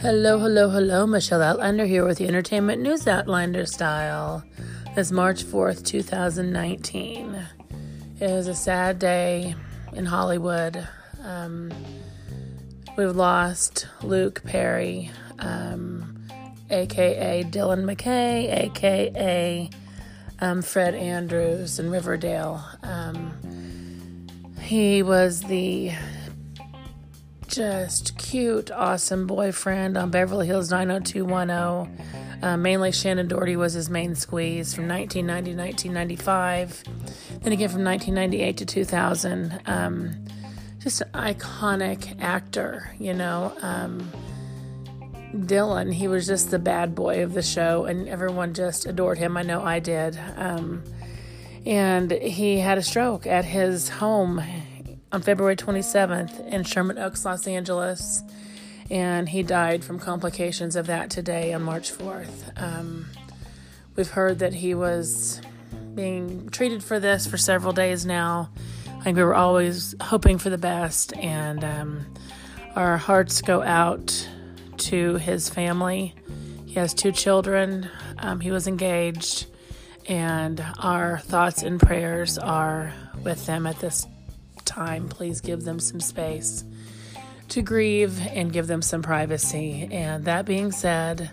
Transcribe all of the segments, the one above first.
Hello, hello, hello. Michelle Outlander here with the Entertainment News Outlander style. It's March 4th, 2019. It is a sad day in Hollywood. Um, we've lost Luke Perry, um, aka Dylan McKay, aka um, Fred Andrews in Riverdale. Um, he was the just cute, awesome boyfriend on Beverly Hills 90210. Uh, mainly Shannen Doherty was his main squeeze from 1990 to 1995. Then again from 1998 to 2000. Um, just an iconic actor, you know. Um, Dylan, he was just the bad boy of the show, and everyone just adored him. I know I did. Um, and he had a stroke at his home on February 27th in Sherman Oaks, Los Angeles, and he died from complications of that today on March 4th. Um, we've heard that he was being treated for this for several days now. I think we were always hoping for the best, and um, our hearts go out to his family. He has two children, um, he was engaged, and our thoughts and prayers are with them at this time, please give them some space to grieve and give them some privacy. And that being said,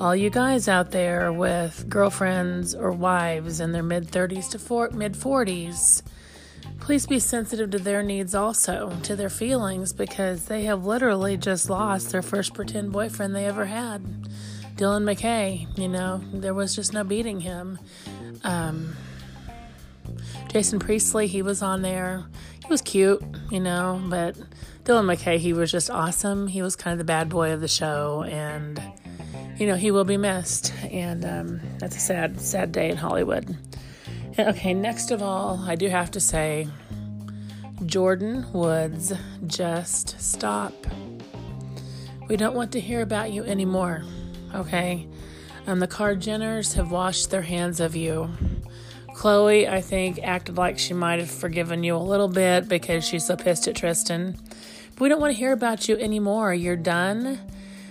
all you guys out there with girlfriends or wives in their mid 30s to mid 40s, please be sensitive to their needs also, to their feelings, because they have literally just lost their first pretend boyfriend they ever had. Dylan McKay, you know, there was just no beating him. Um, Jason Priestley, he was on there he was cute, you know, but Dylan McKay, he was just awesome. He was kind of the bad boy of the show, and you know, he will be missed. And um, that's a sad, sad day in Hollywood. Okay, next of all, I do have to say, Jordyn Woods, just stop. We don't want to hear about you anymore, okay? Um, the Kar-Jenners have washed their hands of you. Khloé, I think, acted like she might have forgiven you a little bit because she's so pissed at Tristan. But we don't want to hear about you anymore. You're done.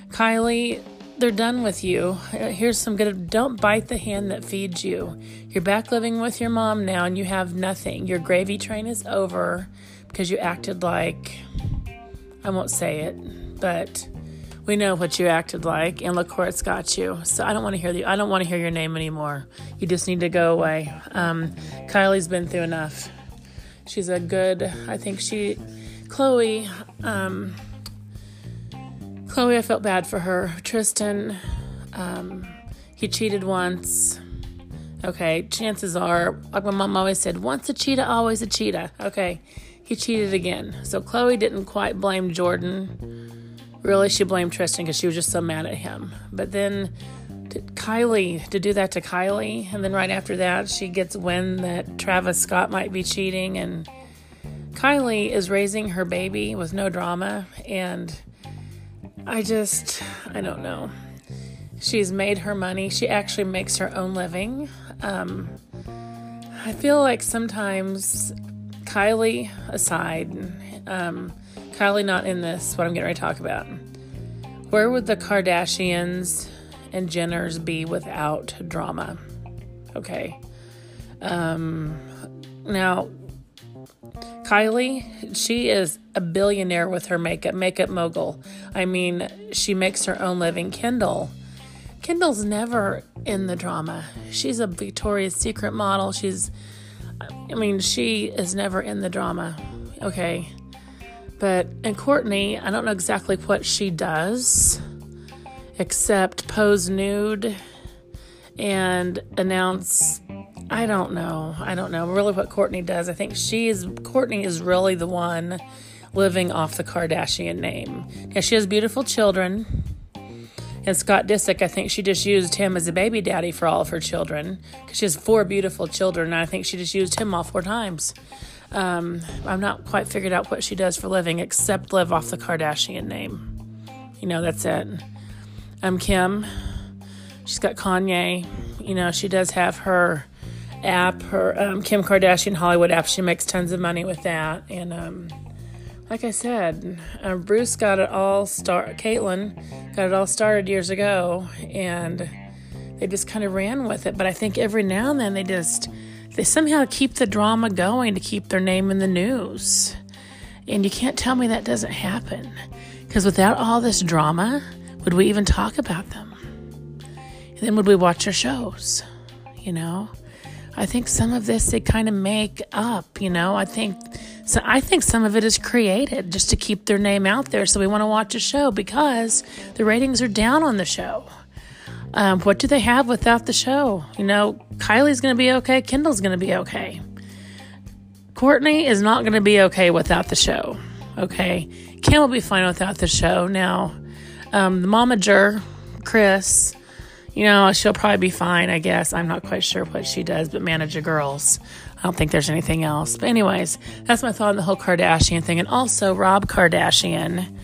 Kylie, they're done with you. Here's some good don't bite the hand that feeds you. You're back living with your mom now and you have nothing. Your gravy train is over because you acted like I won't say it, but we know what you acted like, and it's got you. So I don't want to hear the, I don't want to hear your name anymore. You just need to go away. Um, Kylie's been through enough. She's a good. I think she, Khloé, Um, Khloé, I felt bad for her. Tristan, um, he cheated once. Okay, chances are, like my mom always said, once a cheetah, always a cheetah. Okay, he cheated again. So Khloé didn't quite blame Jordyn Really, she blamed Tristan because she was just so mad at him. But then Kylie, to do that to Kylie, and then right after that, she gets wind that Travis Scott might be cheating, and Kylie is raising her baby with no drama, and I just, I don't know. She's made her money. She actually makes her own living. Um, I feel like sometimes Kylie aside, um, Kylie not in this, what I'm getting ready to talk about. Where would the Kardashians and Jenners be without drama? Okay. Um, now, Kylie, she is a billionaire with her makeup, makeup mogul. I mean, she makes her own living. Kendall, Kendall's never in the drama. She's a Victoria's Secret model. She's, I mean, she is never in the drama. Okay. But, and Kourtney, I don't know exactly what she does except pose nude and announce. I don't know. I don't know really what Kourtney does. I think she is, Kourtney is really the one living off the Kardashian name. Now, she has beautiful children. And Scott Disick, I think she just used him as a baby daddy for all of her children she has four beautiful children, and I think she just used him all four times. Um, I'm not quite figured out what she does for living except live off the Kardashian name. You know, that's it. I'm Kim. She's got Kanye. You know, she does have her app, her um, Kim Kardashian Hollywood app. She makes tons of money with that. And um, like I said, uh, Bruce got it all start. Caitlyn got it all started years ago, and they just kind of ran with it. But I think every now and then they just they somehow keep the drama going to keep their name in the news. And you can't tell me that doesn't happen. Because without all this drama, would we even talk about them? And then would we watch their shows? You know? I think some of this they kind of make up, you know? I think so I think some of it is created just to keep their name out there so we want to watch a show because the ratings are down on the show. Um, what do they have without the show? You know, Kylie's going to be okay. Kendall's going to be okay. Kourtney is not going to be okay without the show. Okay. Kim will be fine without the show. Now, um, the momager, Kris, you know, she'll probably be fine, I guess. I'm not quite sure what she does, but manage the girls. I don't think there's anything else. But, anyways, that's my thought on the whole Kardashian thing. And also, Rob Kardashian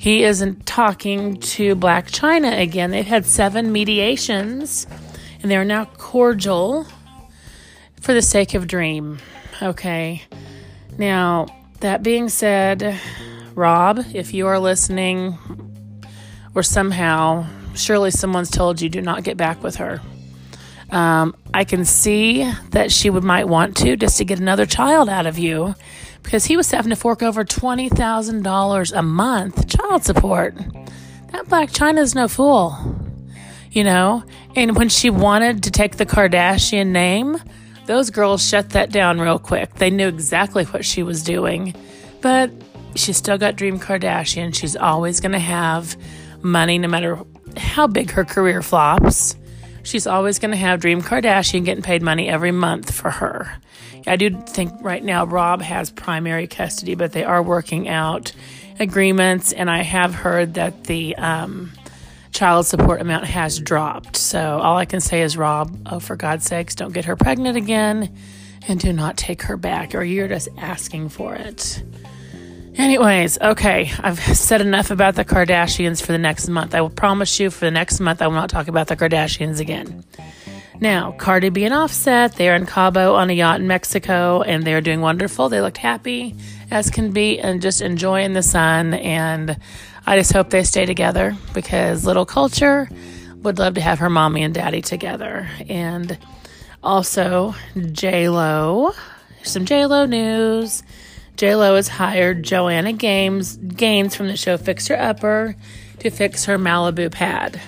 he isn't talking to Blac Chyna again. They've had seven mediations and they're now cordial for the sake of Dream. Okay. Now, that being said, Rob, if you are listening or somehow, surely someone's told you do not get back with her. Um, I can see that she would might want to just to get another child out of you because he was having to fork over $20,000 a month child support. That Blac Chyna's no fool, you know? And when she wanted to take the Kardashian name, those girls shut that down real quick. They knew exactly what she was doing. But she still got Dream Kardashian. She's always going to have money no matter how big her career flops. She's always going to have Dream Kardashian getting paid money every month for her. I do think right now Rob has primary custody, but they are working out agreements, and I have heard that the um, child support amount has dropped. So all I can say is, Rob, oh, for God's sakes, don't get her pregnant again and do not take her back, or you're just asking for it. Anyways, okay, I've said enough about the Kardashians for the next month. I will promise you for the next month I will not talk about the Kardashians again. Now, Cardi B and Offset, they're in Cabo on a yacht in Mexico and they're doing wonderful. They looked happy as can be and just enjoying the sun. And I just hope they stay together because Little Kulture would love to have her mommy and daddy together. And also, J Lo, some J Lo news. J Lo has hired Joanna Gaines, Gaines from the show Fixer Upper to fix her Malibu pad.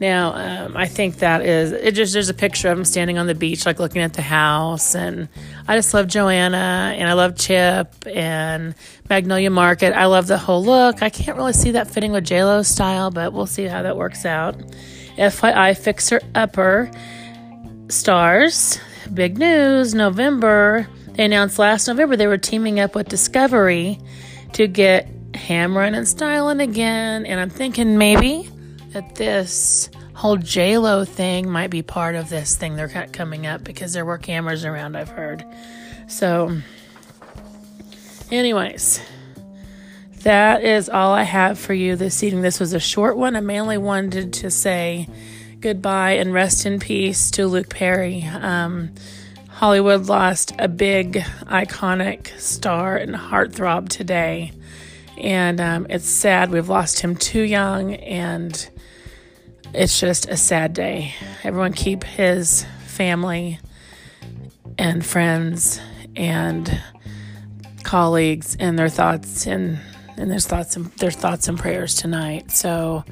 Now, um, I think that is it. Just there's a picture of him standing on the beach, like looking at the house, and I just love Joanna, and I love Chip and Magnolia Market. I love the whole look. I can't really see that fitting with J Lo's style, but we'll see how that works out. FYI, Fixer Upper stars. Big news! November. They announced last November they were teaming up with Discovery to get Hamron and Styling again, and I'm thinking maybe that this whole Lo thing might be part of this thing they're coming up because there were cameras around, I've heard. So, anyways, that is all I have for you this evening. This was a short one. I mainly wanted to say goodbye and rest in peace to Luke Perry. Um, Hollywood lost a big, iconic star and heartthrob today. And um, it's sad we've lost him too young and it's just a sad day. Everyone keep his family and friends and colleagues in their thoughts and and their thoughts and their thoughts and prayers tonight. So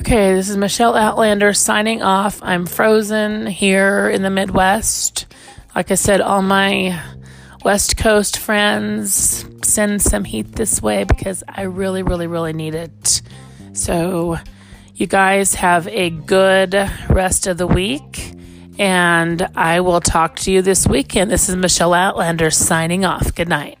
okay, this is Michelle Outlander signing off. I'm frozen here in the Midwest. Like I said, all my West Coast friends send some heat this way because I really, really, really need it. So you guys have a good rest of the week, and I will talk to you this weekend. This is Michelle Outlander signing off. Good night.